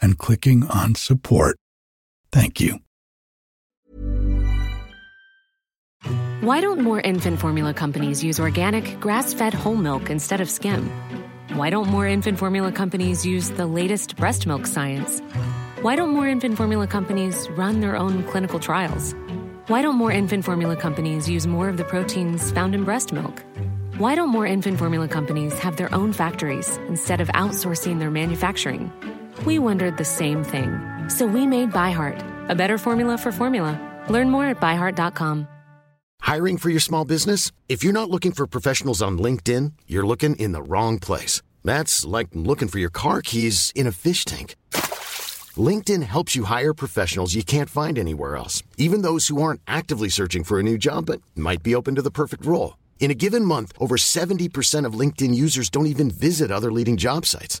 and clicking on support. Thank you. Why don't more infant formula companies use organic, grass fed whole milk instead of skim? Why don't more infant formula companies use the latest breast milk science? Why don't more infant formula companies run their own clinical trials? Why don't more infant formula companies use more of the proteins found in breast milk? Why don't more infant formula companies have their own factories instead of outsourcing their manufacturing? We wondered the same thing. So we made ByHeart, a better formula for formula. Learn more at byheart.com. Hiring for your small business? If you're not looking for professionals on LinkedIn, you're looking in the wrong place. That's like looking for your car keys in a fish tank. LinkedIn helps you hire professionals you can't find anywhere else, even those who aren't actively searching for a new job but might be open to the perfect role. In a given month, over 70% of LinkedIn users don't even visit other leading job sites.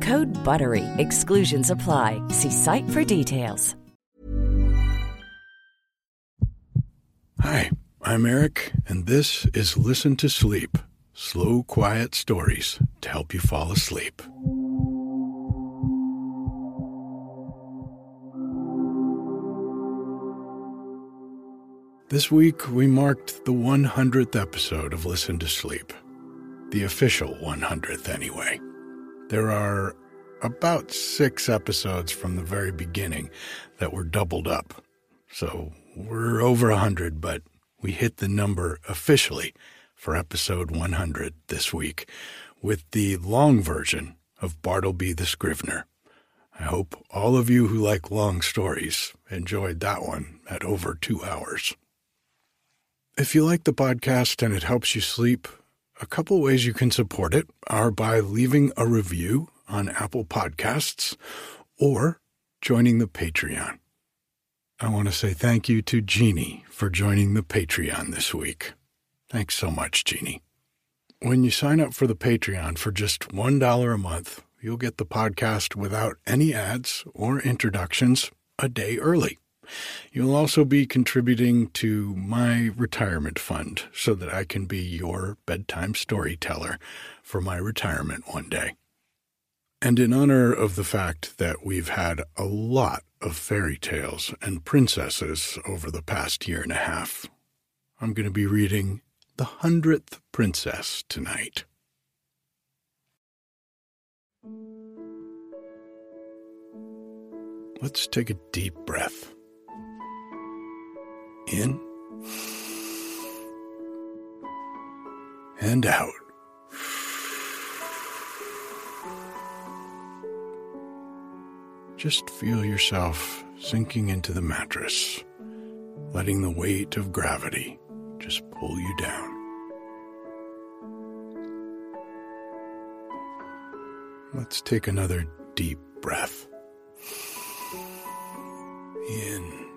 Code BUTTERY. Exclusions apply. See site for details. Hi, I'm Eric, and this is Listen to Sleep slow, quiet stories to help you fall asleep. This week, we marked the 100th episode of Listen to Sleep. The official 100th, anyway. There are about six episodes from the very beginning that were doubled up. So we're over 100, but we hit the number officially for episode 100 this week with the long version of Bartleby the Scrivener. I hope all of you who like long stories enjoyed that one at over two hours. If you like the podcast and it helps you sleep, a couple ways you can support it are by leaving a review on Apple Podcasts or joining the Patreon. I want to say thank you to Jeannie for joining the Patreon this week. Thanks so much, Jeannie. When you sign up for the Patreon for just $1 a month, you'll get the podcast without any ads or introductions a day early. You'll also be contributing to my retirement fund so that I can be your bedtime storyteller for my retirement one day. And in honor of the fact that we've had a lot of fairy tales and princesses over the past year and a half, I'm going to be reading The Hundredth Princess tonight. Let's take a deep breath in and out. Just feel yourself sinking into the mattress, letting the weight of gravity just pull you down. Let's take another deep breath. In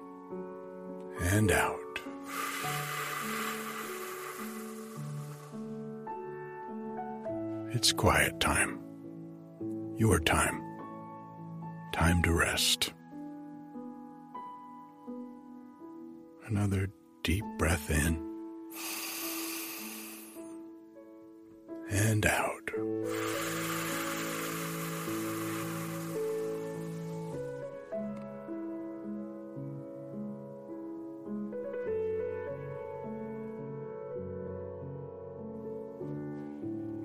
and out. It's quiet time. Your time. Time to rest. Another deep breath in and out.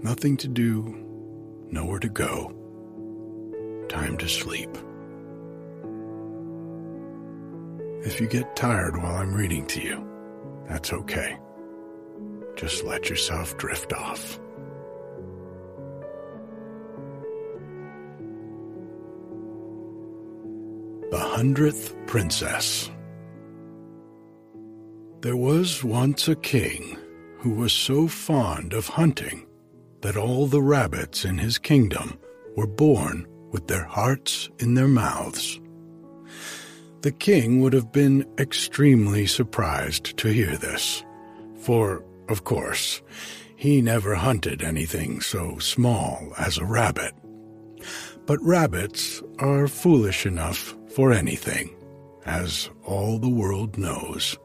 Nothing to do, nowhere to go. Time to sleep. If you get tired while I'm reading to you, that's okay. Just let yourself drift off. The Hundredth Princess There was once a king who was so fond of hunting that all the rabbits in his kingdom were born with their hearts in their mouths. The king would have been extremely surprised to hear this, for, of course, he never hunted anything so small as a rabbit. But rabbits are foolish enough for anything, as all the world knows.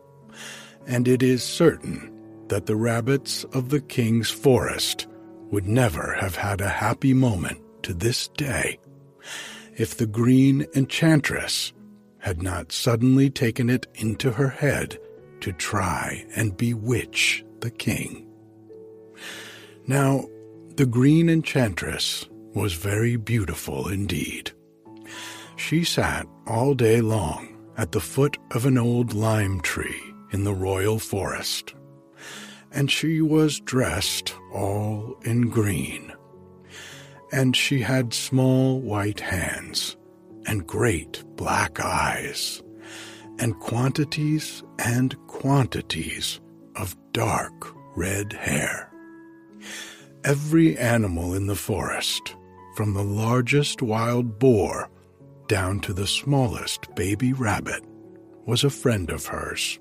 And it is certain that the rabbits of the king's forest would never have had a happy moment to this day if the green enchantress had not suddenly taken it into her head to try and bewitch the king. Now, the green enchantress was very beautiful indeed. She sat all day long at the foot of an old lime tree in the royal forest, and she was dressed all in green. And she had small white hands and great black eyes, and quantities and quantities of dark red hair. Every animal in the forest, from the largest wild boar down to the smallest baby rabbit, was a friend of hers.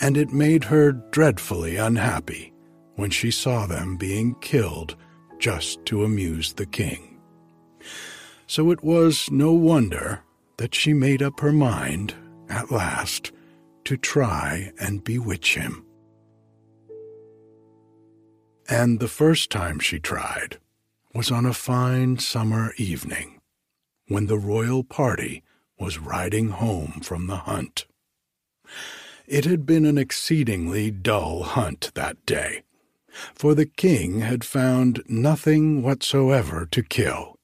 And it made her dreadfully unhappy when she saw them being killed just to amuse the king. So it was no wonder that she made up her mind, at last, to try and bewitch him. And the first time she tried was on a fine summer evening, when the royal party was riding home from the hunt. It had been an exceedingly dull hunt that day, for the king had found nothing whatsoever to kill,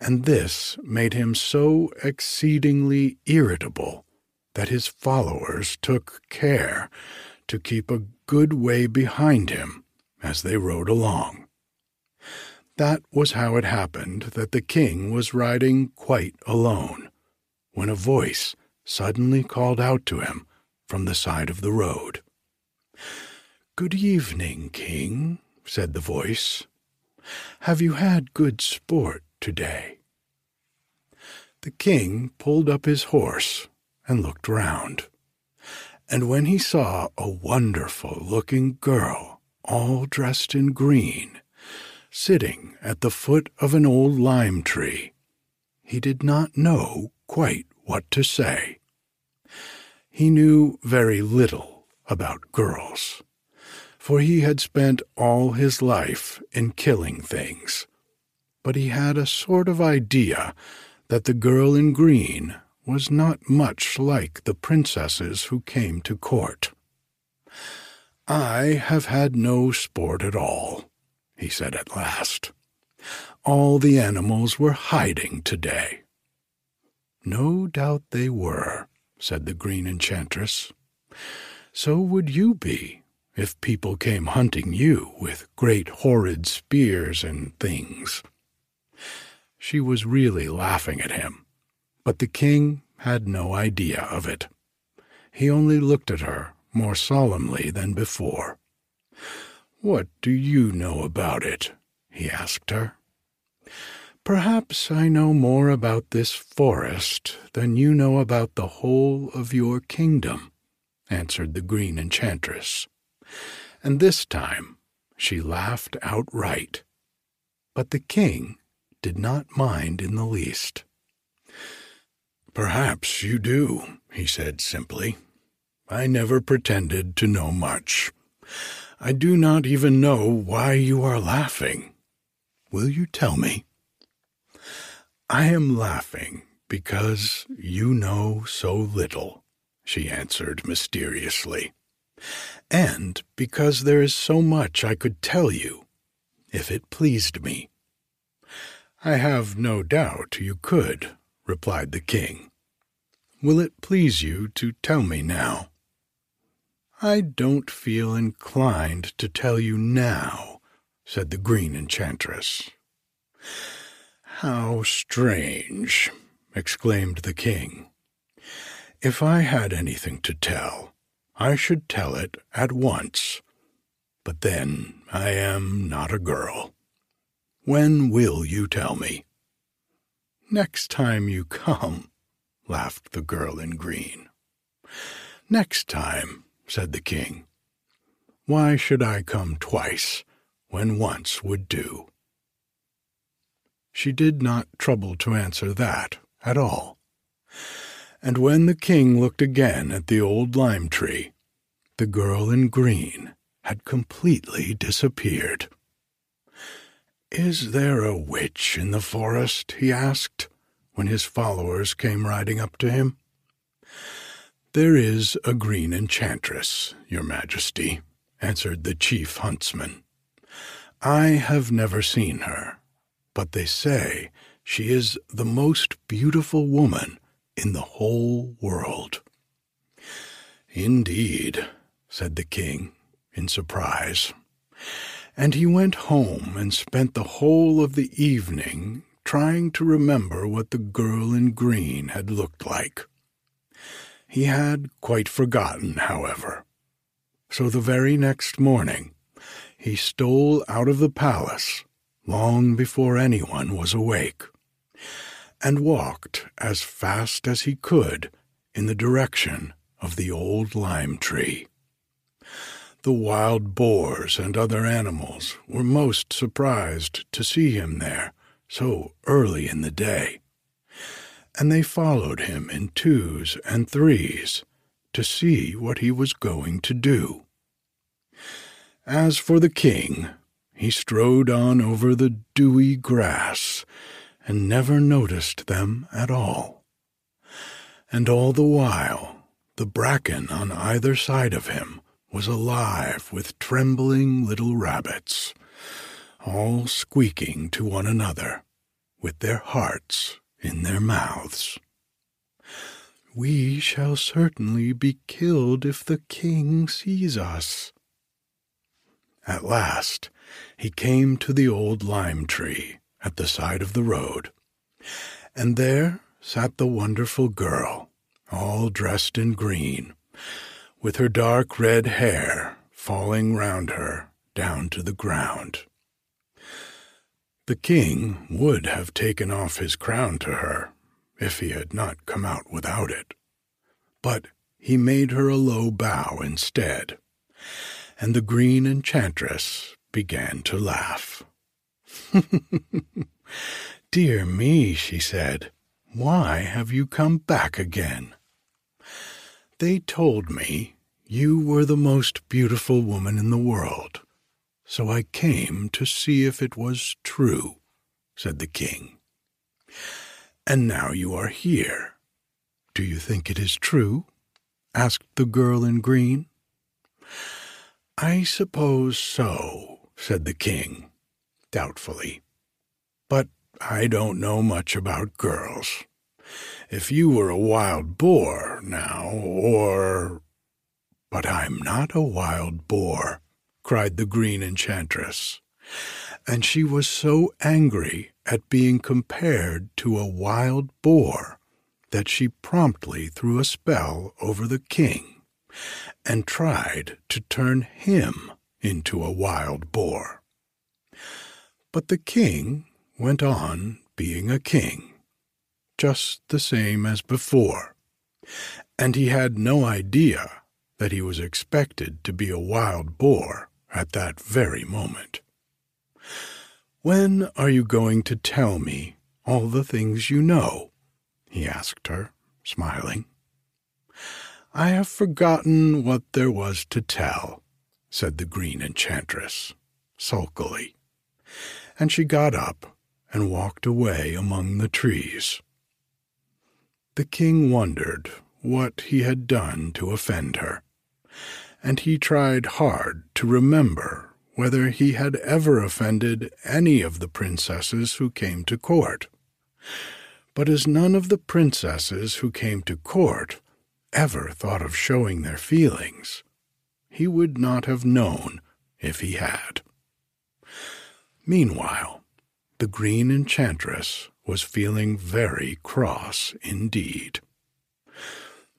and this made him so exceedingly irritable that his followers took care to keep a good way behind him as they rode along. That was how it happened that the king was riding quite alone, when a voice suddenly called out to him from the side of the road. Good evening, king, said the voice. Have you had good sport today? The king pulled up his horse and looked round, and when he saw a wonderful looking girl, all dressed in green, sitting at the foot of an old lime tree, he did not know quite what to say. He knew very little about girls for he had spent all his life in killing things. But he had a sort of idea that the girl in green was not much like the princesses who came to court. I have had no sport at all, he said at last. All the animals were hiding today. No doubt they were, said the green enchantress. So would you be if people came hunting you with great horrid spears and things. She was really laughing at him, but the king had no idea of it. He only looked at her more solemnly than before. What do you know about it? he asked her. Perhaps I know more about this forest than you know about the whole of your kingdom, answered the green enchantress and this time she laughed outright. But the king did not mind in the least. Perhaps you do, he said simply. I never pretended to know much. I do not even know why you are laughing. Will you tell me? I am laughing because you know so little, she answered mysteriously and because there is so much I could tell you, if it pleased me. I have no doubt you could, replied the king. Will it please you to tell me now? I don't feel inclined to tell you now, said the green enchantress. How strange, exclaimed the king. If I had anything to tell, I should tell it at once. But then I am not a girl. When will you tell me? Next time you come, laughed the girl in green. Next time, said the king. Why should I come twice, when once would do? She did not trouble to answer that at all. And when the king looked again at the old lime tree, the girl in green had completely disappeared. Is there a witch in the forest? he asked, when his followers came riding up to him. There is a green enchantress, your majesty, answered the chief huntsman. I have never seen her, but they say she is the most beautiful woman in the whole world. Indeed, said the king in surprise. And he went home and spent the whole of the evening trying to remember what the girl in green had looked like. He had quite forgotten, however. So the very next morning, he stole out of the palace long before anyone was awake, and walked as fast as he could in the direction of the old lime tree. The wild boars and other animals were most surprised to see him there so early in the day, and they followed him in twos and threes to see what he was going to do. As for the king, he strode on over the dewy grass and never noticed them at all. And all the while, the bracken on either side of him was alive with trembling little rabbits, all squeaking to one another, with their hearts in their mouths. We shall certainly be killed if the king sees us. At last he came to the old lime tree at the side of the road, and there sat the wonderful girl, all dressed in green, with her dark red hair falling round her down to the ground. The king would have taken off his crown to her if he had not come out without it. But he made her a low bow instead, and the green enchantress began to laugh. Dear me, she said, why have you come back again? They told me you were the most beautiful woman in the world so I came to see if it was true, said the king. And now you are here. Do you think it is true? asked the girl in green. I suppose so, said the king, doubtfully. But I don't know much about girls. If you were a wild boar, now, or. But I'm not a wild boar, cried the green enchantress. And she was so angry at being compared to a wild boar that she promptly threw a spell over the king and tried to turn him into a wild boar. But the king went on being a king, just the same as before, and he had no idea that he was expected to be a wild boar at that very moment. When are you going to tell me all the things you know? he asked her, smiling. I have forgotten what there was to tell, said the green enchantress, sulkily, and she got up and walked away among the trees. The king wondered what he had done to offend her, and he tried hard to remember whether he had ever offended any of the princesses who came to court. But as none of the princesses who came to court ever thought of showing their feelings, he would not have known if he had. Meanwhile, the green enchantress was feeling very cross indeed.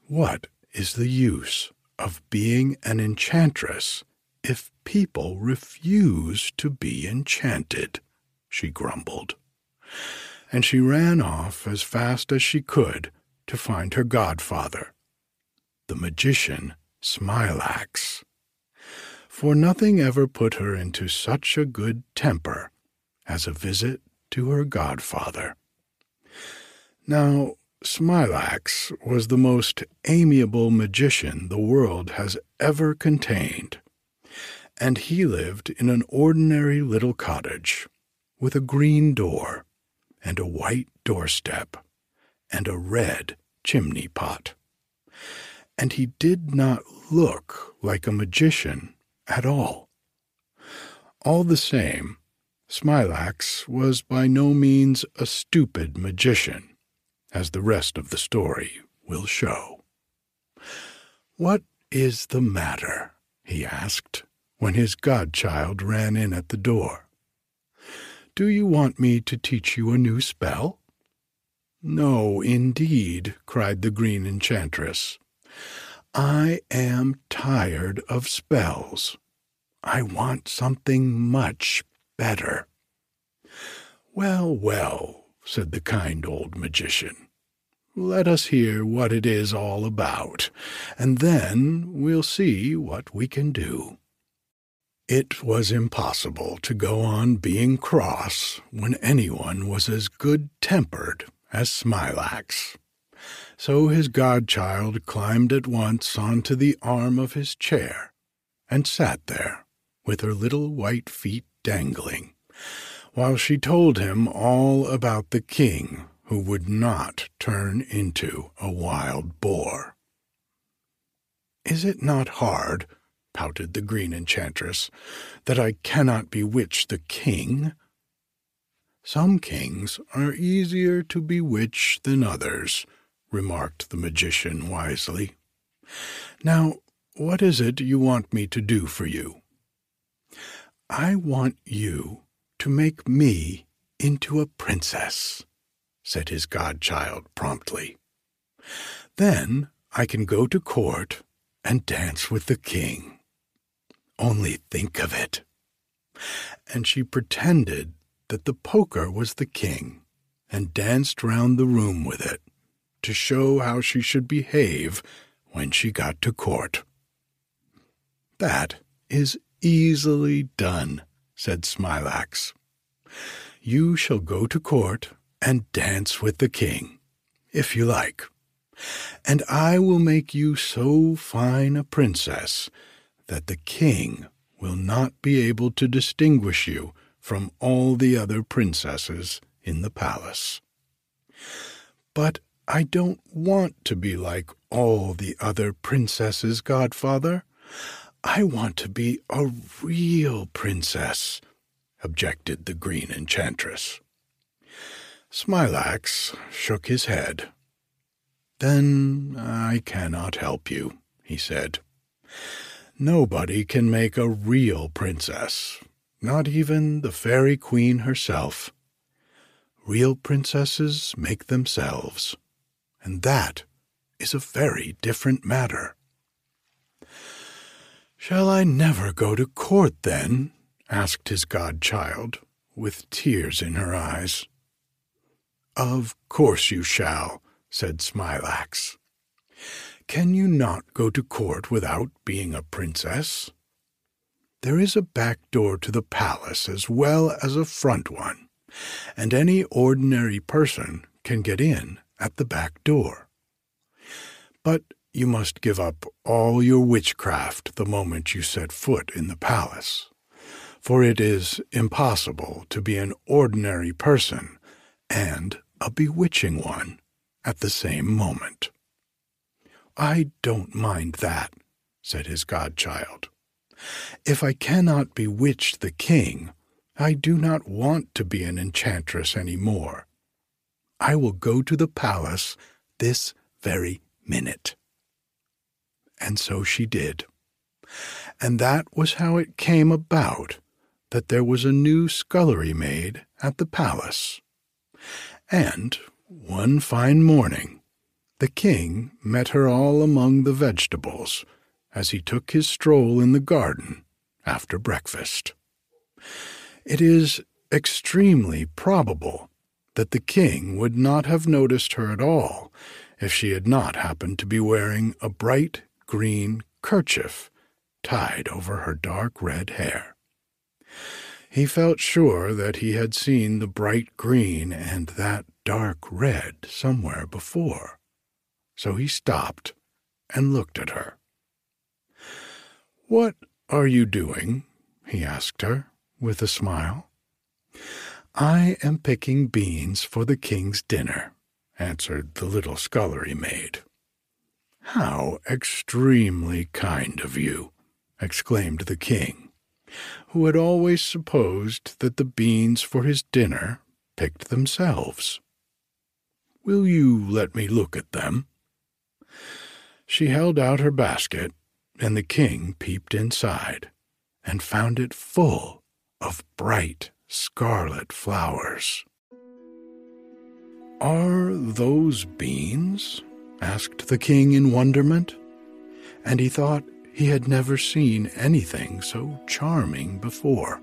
What is the use of being an enchantress if people refuse to be enchanted? she grumbled. And she ran off as fast as she could to find her godfather, the magician Smilax. For nothing ever put her into such a good temper as a visit to her godfather. Now, Smilax was the most amiable magician the world has ever contained, and he lived in an ordinary little cottage with a green door and a white doorstep and a red chimney pot. And he did not look like a magician at all. All the same, Smilax was by no means a stupid magician, as the rest of the story will show. What is the matter? he asked, when his godchild ran in at the door. Do you want me to teach you a new spell? No, indeed, cried the green enchantress. I am tired of spells. I want something much better. Well, well, said the kind old magician. Let us hear what it is all about, and then we'll see what we can do. It was impossible to go on being cross when anyone was as good tempered as Smilax. So his godchild climbed at once onto the arm of his chair and sat there with her little white feet dangling, while she told him all about the king who would not turn into a wild boar. Is it not hard, pouted the green enchantress, that I cannot bewitch the king? Some kings are easier to bewitch than others, remarked the magician wisely. Now, what is it you want me to do for you? I want you to make me into a princess, said his godchild promptly. Then I can go to court and dance with the king. Only think of it. And she pretended that the poker was the king and danced round the room with it to show how she should behave when she got to court. That is Easily done, said Smilax. You shall go to court and dance with the king, if you like, and I will make you so fine a princess that the king will not be able to distinguish you from all the other princesses in the palace. But I don't want to be like all the other princesses, godfather. I want to be a real princess, objected the green enchantress. Smilax shook his head. Then I cannot help you, he said. Nobody can make a real princess, not even the fairy queen herself. Real princesses make themselves, and that is a very different matter. Shall I never go to court, then? asked his godchild, with tears in her eyes. Of course you shall, said Smilax. Can you not go to court without being a princess? There is a back door to the palace as well as a front one, and any ordinary person can get in at the back door. But you must give up all your witchcraft the moment you set foot in the palace, for it is impossible to be an ordinary person and a bewitching one at the same moment. I don't mind that, said his godchild. If I cannot bewitch the king, I do not want to be an enchantress any more. I will go to the palace this very minute. And so she did. And that was how it came about that there was a new scullery maid at the palace. And one fine morning, the king met her all among the vegetables as he took his stroll in the garden after breakfast. It is extremely probable that the king would not have noticed her at all if she had not happened to be wearing a bright green kerchief tied over her dark red hair. He felt sure that he had seen the bright green and that dark red somewhere before, so he stopped and looked at her. What are you doing? he asked her, with a smile. I am picking beans for the king's dinner, answered the little scullery maid. How extremely kind of you, exclaimed the king, who had always supposed that the beans for his dinner picked themselves. Will you let me look at them? She held out her basket, and the king peeped inside and found it full of bright scarlet flowers. Are those beans? asked the king in wonderment, and he thought he had never seen anything so charming before.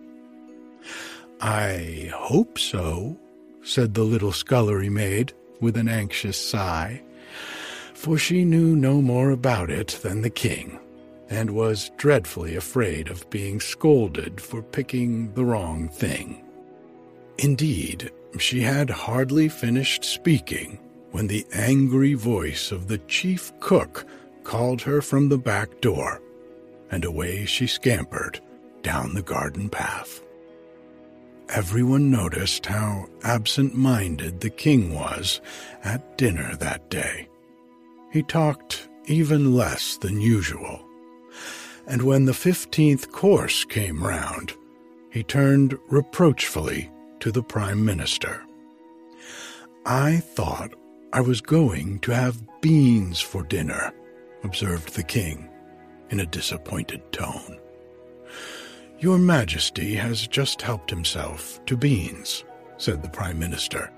I hope so, said the little scullery maid with an anxious sigh, for she knew no more about it than the king, and was dreadfully afraid of being scolded for picking the wrong thing. Indeed, she had hardly finished speaking when the angry voice of the chief cook called her from the back door, and away she scampered down the garden path. Everyone noticed how absent minded the king was at dinner that day. He talked even less than usual, and when the fifteenth course came round, he turned reproachfully to the Prime Minister. I thought I was going to have beans for dinner, observed the king in a disappointed tone. Your Majesty has just helped himself to beans, said the Prime Minister,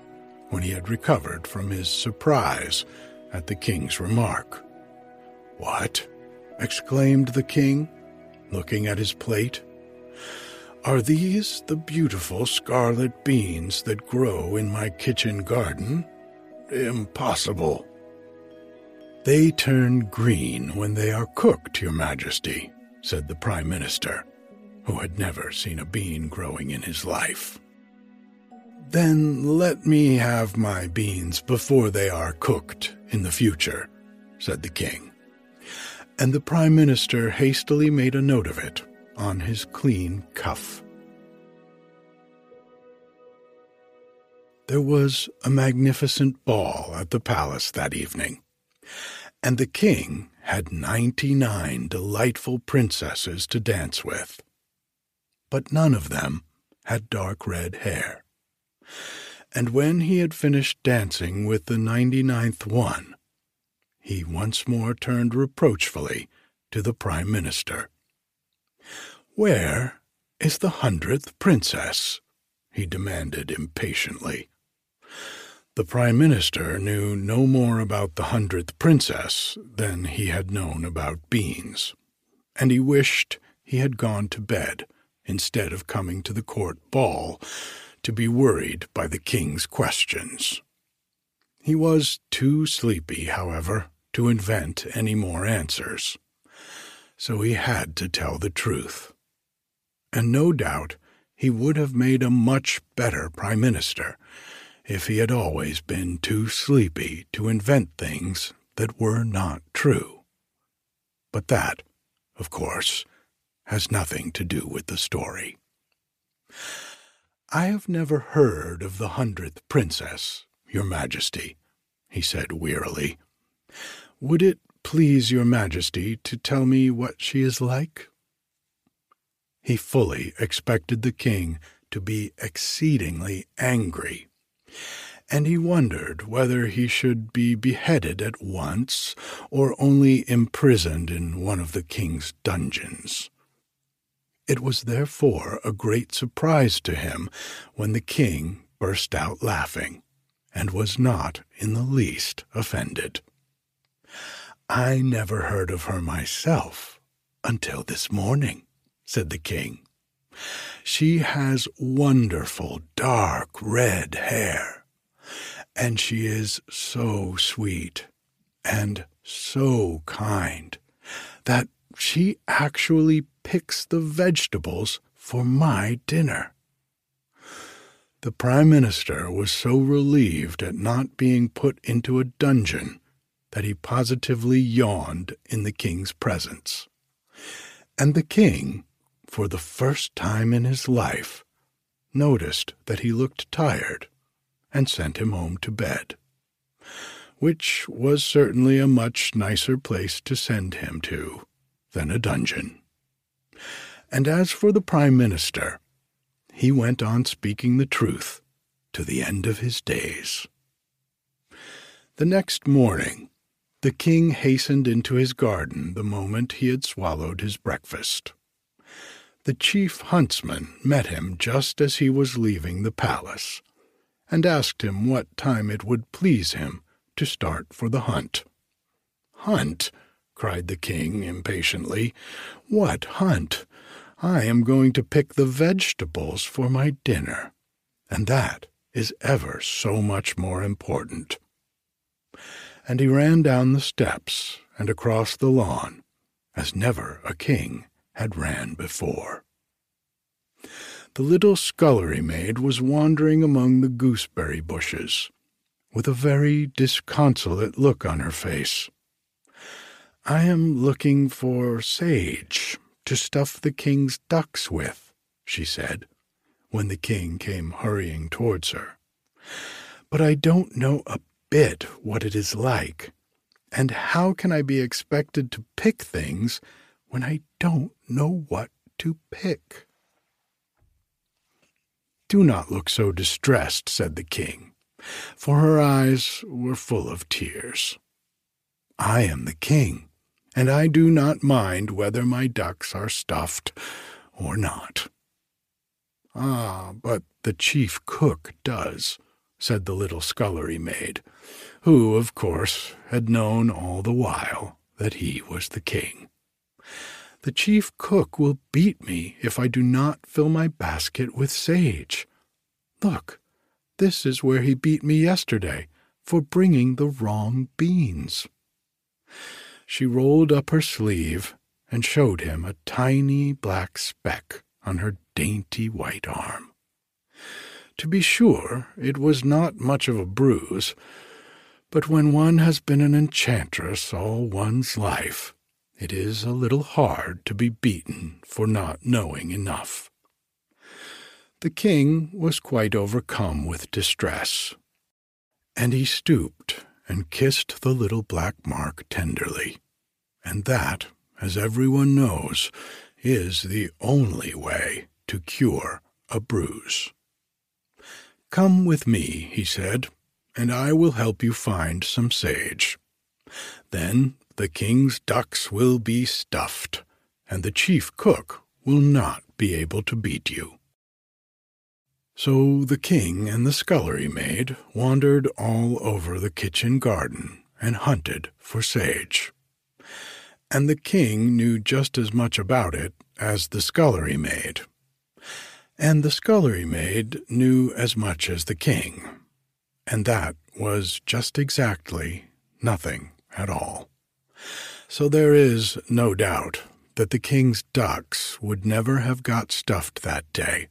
when he had recovered from his surprise at the king's remark. What? Exclaimed the king, looking at his plate. Are these the beautiful scarlet beans that grow in my kitchen garden? Impossible. They turn green when they are cooked, Your Majesty, said the Prime Minister, who had never seen a bean growing in his life. Then let me have my beans before they are cooked in the future, said the king. And the Prime Minister hastily made a note of it on his clean cuff. There was a magnificent ball at the palace that evening, and the king had ninety nine delightful princesses to dance with. But none of them had dark red hair. And when he had finished dancing with the ninety ninth one, he once more turned reproachfully to the Prime Minister. Where is the hundredth princess? he demanded impatiently. The Prime Minister knew no more about the hundredth princess than he had known about beans, and he wished he had gone to bed instead of coming to the court ball to be worried by the king's questions. He was too sleepy, however, to invent any more answers, so he had to tell the truth. And no doubt he would have made a much better prime minister if he had always been too sleepy to invent things that were not true. But that, of course, has nothing to do with the story. I have never heard of the hundredth princess, Your Majesty, he said wearily. Would it please Your Majesty to tell me what she is like? He fully expected the king to be exceedingly angry, and he wondered whether he should be beheaded at once or only imprisoned in one of the king's dungeons. It was therefore a great surprise to him when the king burst out laughing, and was not in the least offended. I never heard of her myself until this morning, said the king. She has wonderful dark red hair, and she is so sweet and so kind that she actually picks the vegetables for my dinner. The Prime Minister was so relieved at not being put into a dungeon that he positively yawned in the King's presence. And the King, for the first time in his life, noticed that he looked tired and sent him home to bed, which was certainly a much nicer place to send him to than a dungeon. And as for the Prime Minister, he went on speaking the truth to the end of his days. The next morning, the king hastened into his garden the moment he had swallowed his breakfast. The chief huntsman met him just as he was leaving the palace, and asked him what time it would please him to start for the hunt. Hunt? cried the king impatiently. What hunt? I am going to pick the vegetables for my dinner, and that is ever so much more important. And he ran down the steps and across the lawn as never a king had ran before. The little scullery maid was wandering among the gooseberry bushes, with a very disconsolate look on her face. I am looking for sage to stuff the king's ducks with, she said, when the king came hurrying towards her. But I don't know a bit what it is like, and how can I be expected to pick things when I don't know what to pick? Do not look so distressed, said the king, for her eyes were full of tears. I am the king and I do not mind whether my ducks are stuffed or not. Ah, but the chief cook does, said the little scullery maid, who, of course, had known all the while that he was the king. The chief cook will beat me if I do not fill my basket with sage. Look, this is where he beat me yesterday for bringing the wrong beans she rolled up her sleeve and showed him a tiny black speck on her dainty white arm. To be sure, it was not much of a bruise, but when one has been an enchantress all one's life, it is a little hard to be beaten for not knowing enough. The king was quite overcome with distress, and he stooped and kissed the little black mark tenderly. And that, as everyone knows, is the only way to cure a bruise. Come with me, he said, and I will help you find some sage. Then the king's ducks will be stuffed, and the chief cook will not be able to beat you. So the king and the scullery maid wandered all over the kitchen garden and hunted for sage. And the king knew just as much about it as the scullery maid. And the scullery maid knew as much as the king. And that was just exactly nothing at all. So there is no doubt that the king's ducks would never have got stuffed that day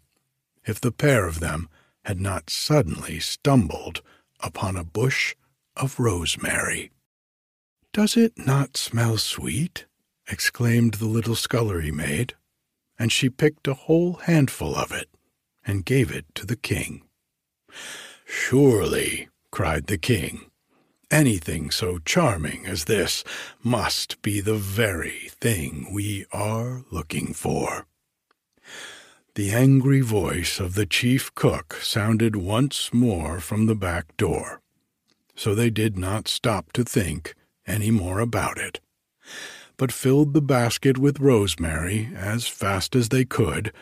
if the pair of them had not suddenly stumbled upon a bush of rosemary. Does it not smell sweet? exclaimed the little scullery maid, and she picked a whole handful of it and gave it to the king. Surely, cried the king, anything so charming as this must be the very thing we are looking for. The angry voice of the chief cook sounded once more from the back door, so they did not stop to think any more about it, but filled the basket with rosemary as fast as they could,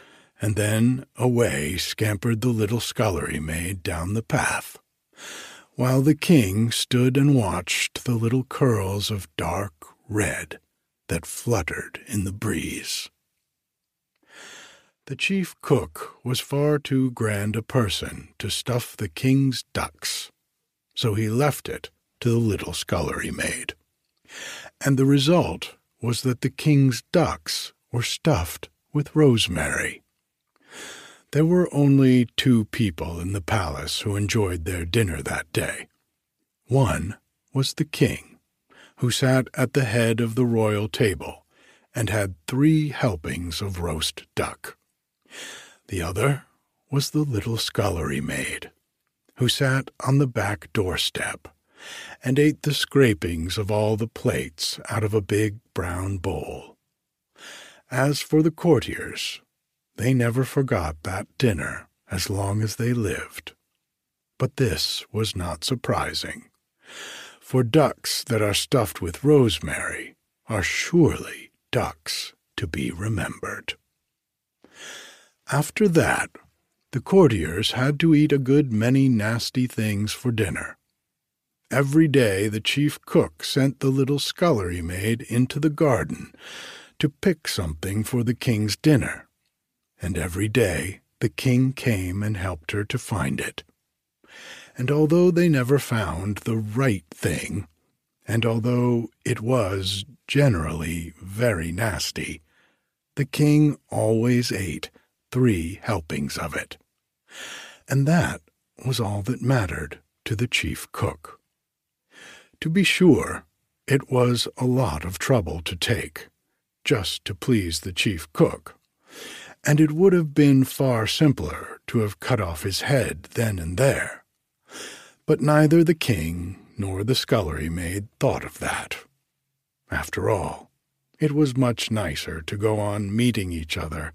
and then away scampered the little scullery maid down the path, while the king stood and watched the little curls of dark red that fluttered in the breeze. The chief cook was far too grand a person to stuff the king's ducks, so he left it to the little scullery maid. And the result was that the king's ducks were stuffed with rosemary. There were only two people in the palace who enjoyed their dinner that day. One was the king, who sat at the head of the royal table and had three helpings of roast duck. The other was the little scullery maid, who sat on the back doorstep and ate the scrapings of all the plates out of a big brown bowl. As for the courtiers, they never forgot that dinner as long as they lived. But this was not surprising, for ducks that are stuffed with rosemary are surely ducks to be remembered. After that, the courtiers had to eat a good many nasty things for dinner. Every day the chief cook sent the little scullery maid into the garden to pick something for the king's dinner, and every day the king came and helped her to find it. And although they never found the right thing, and although it was generally very nasty, the king always ate three helpings of it. And that was all that mattered to the chief cook. To be sure, it was a lot of trouble to take, just to please the chief cook, and it would have been far simpler to have cut off his head then and there. But neither the king nor the scullery maid thought of that. After all, it was much nicer to go on meeting each other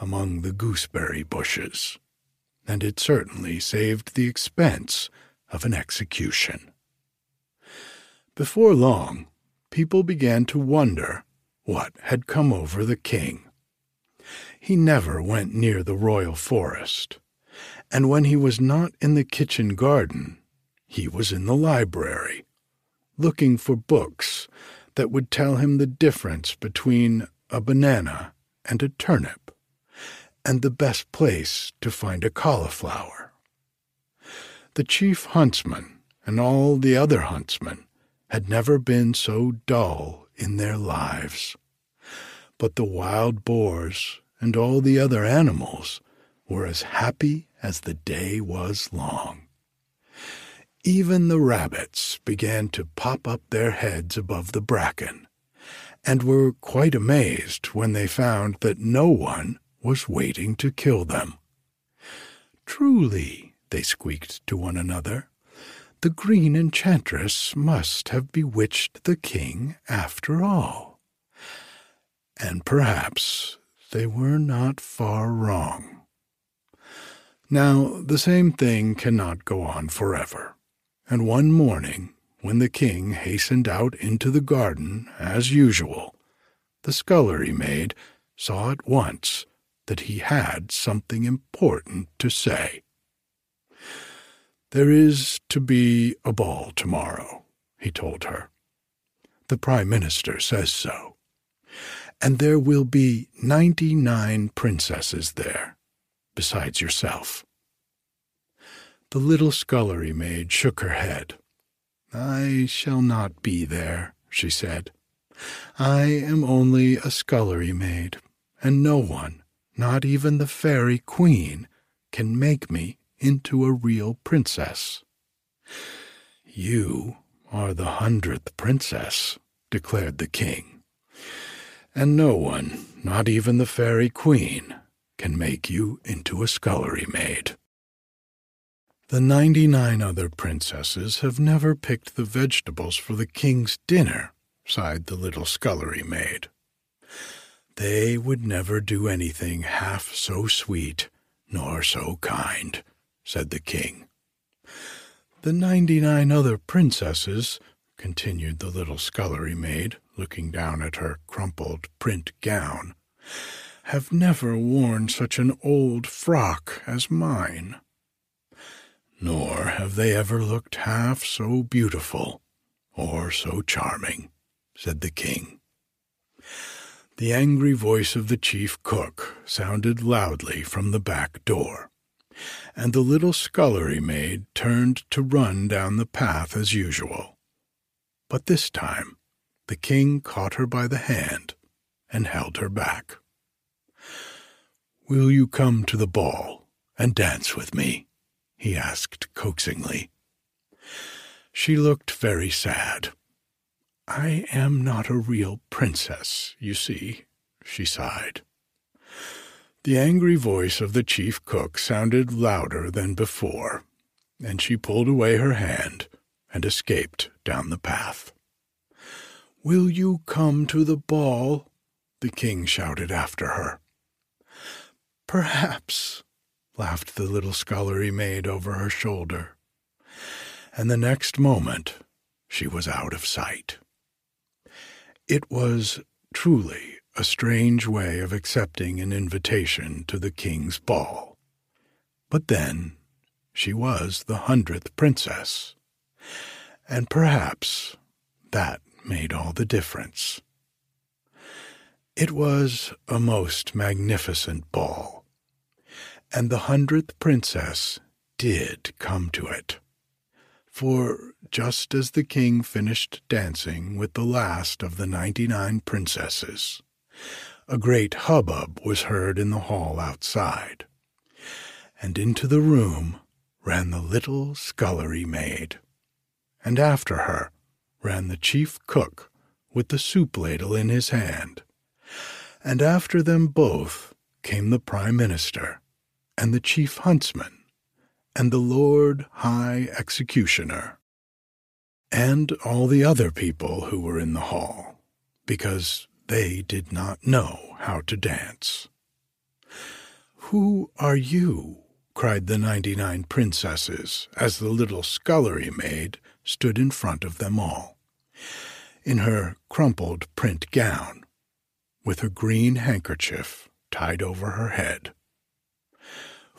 among the gooseberry bushes, and it certainly saved the expense of an execution. Before long, people began to wonder what had come over the king. He never went near the royal forest, and when he was not in the kitchen garden, he was in the library, looking for books that would tell him the difference between a banana and a turnip and the best place to find a cauliflower. The chief huntsman and all the other huntsmen had never been so dull in their lives. But the wild boars and all the other animals were as happy as the day was long. Even the rabbits began to pop up their heads above the bracken, and were quite amazed when they found that no one was waiting to kill them. Truly, they squeaked to one another, the green enchantress must have bewitched the king after all. And perhaps they were not far wrong. Now, the same thing cannot go on forever, and one morning, when the king hastened out into the garden as usual, the scullery maid saw at once that he had something important to say. There is to be a ball tomorrow, he told her. The Prime Minister says so. And there will be ninety nine princesses there, besides yourself. The little scullery maid shook her head. I shall not be there, she said. I am only a scullery maid, and no one, not even the fairy queen, can make me into a real princess. You are the hundredth princess, declared the king, and no one, not even the fairy queen, can make you into a scullery maid. The ninety nine other princesses have never picked the vegetables for the king's dinner, sighed the little scullery maid. They would never do anything half so sweet nor so kind, said the king. The ninety nine other princesses, continued the little scullery maid, looking down at her crumpled print gown, have never worn such an old frock as mine. Nor have they ever looked half so beautiful or so charming, said the king. The angry voice of the chief cook sounded loudly from the back door, and the little scullery maid turned to run down the path as usual. But this time the king caught her by the hand and held her back. Will you come to the ball and dance with me? he asked coaxingly. She looked very sad I am not a real princess, you see, she sighed. The angry voice of the chief cook sounded louder than before, and she pulled away her hand and escaped down the path. Will you come to the ball? the king shouted after her. Perhaps, laughed the little scullery maid over her shoulder. And the next moment she was out of sight. It was truly a strange way of accepting an invitation to the king's ball. But then she was the hundredth princess, and perhaps that made all the difference. It was a most magnificent ball, and the hundredth princess did come to it. For just as the king finished dancing with the last of the ninety nine princesses, a great hubbub was heard in the hall outside, and into the room ran the little scullery maid, and after her ran the chief cook with the soup ladle in his hand, and after them both came the prime minister and the chief huntsman and the Lord High Executioner and all the other people who were in the hall, because they did not know how to dance. Who are you? cried the ninety nine princesses as the little scullery maid stood in front of them all, in her crumpled print gown, with her green handkerchief tied over her head.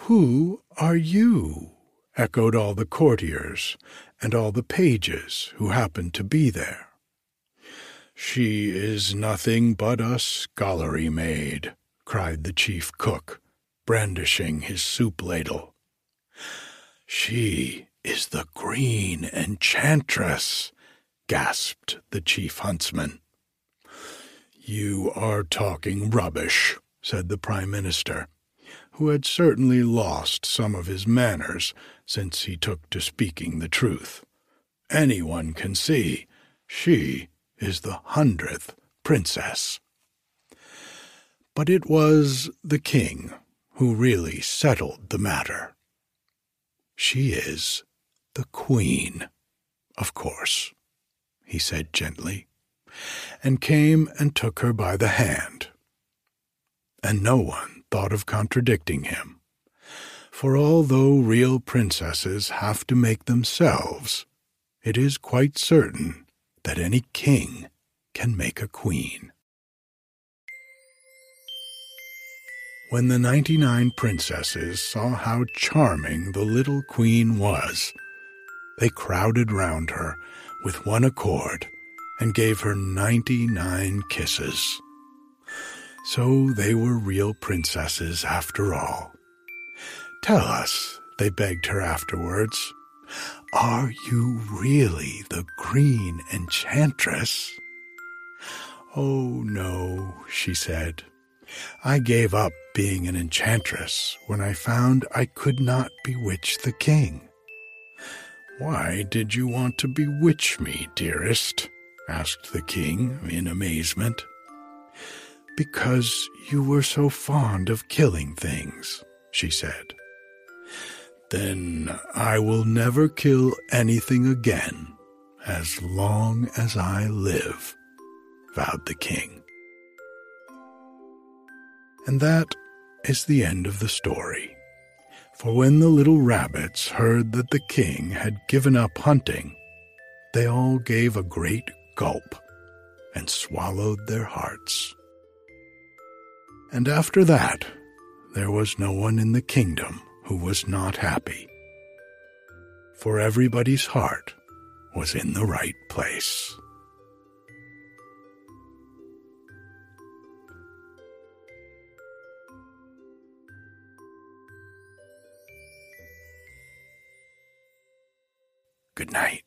Who are you? echoed all the courtiers and all the pages who happened to be there. She is nothing but a scullery maid, cried the chief cook, brandishing his soup ladle. She is the green enchantress, gasped the chief huntsman. You are talking rubbish, said the prime minister, who had certainly lost some of his manners since he took to speaking the truth. Anyone can see she is the hundredth princess. But it was the king who really settled the matter. She is the queen, of course, he said gently, and came and took her by the hand. And no one thought of contradicting him for although real princesses have to make themselves, it is quite certain that any king can make a queen. When the ninety nine princesses saw how charming the little queen was, they crowded round her with one accord and gave her ninety nine kisses. So they were real princesses after all. Tell us, they begged her afterwards, are you really the Green Enchantress? Oh, no, she said. I gave up being an enchantress when I found I could not bewitch the king. Why did you want to bewitch me, dearest? asked the king in amazement. Because you were so fond of killing things, she said. Then I will never kill anything again as long as I live, vowed the king. And that is the end of the story. For when the little rabbits heard that the king had given up hunting, they all gave a great gulp and swallowed their hearts. And after that, there was no one in the kingdom who was not happy. For everybody's heart was in the right place. Good night.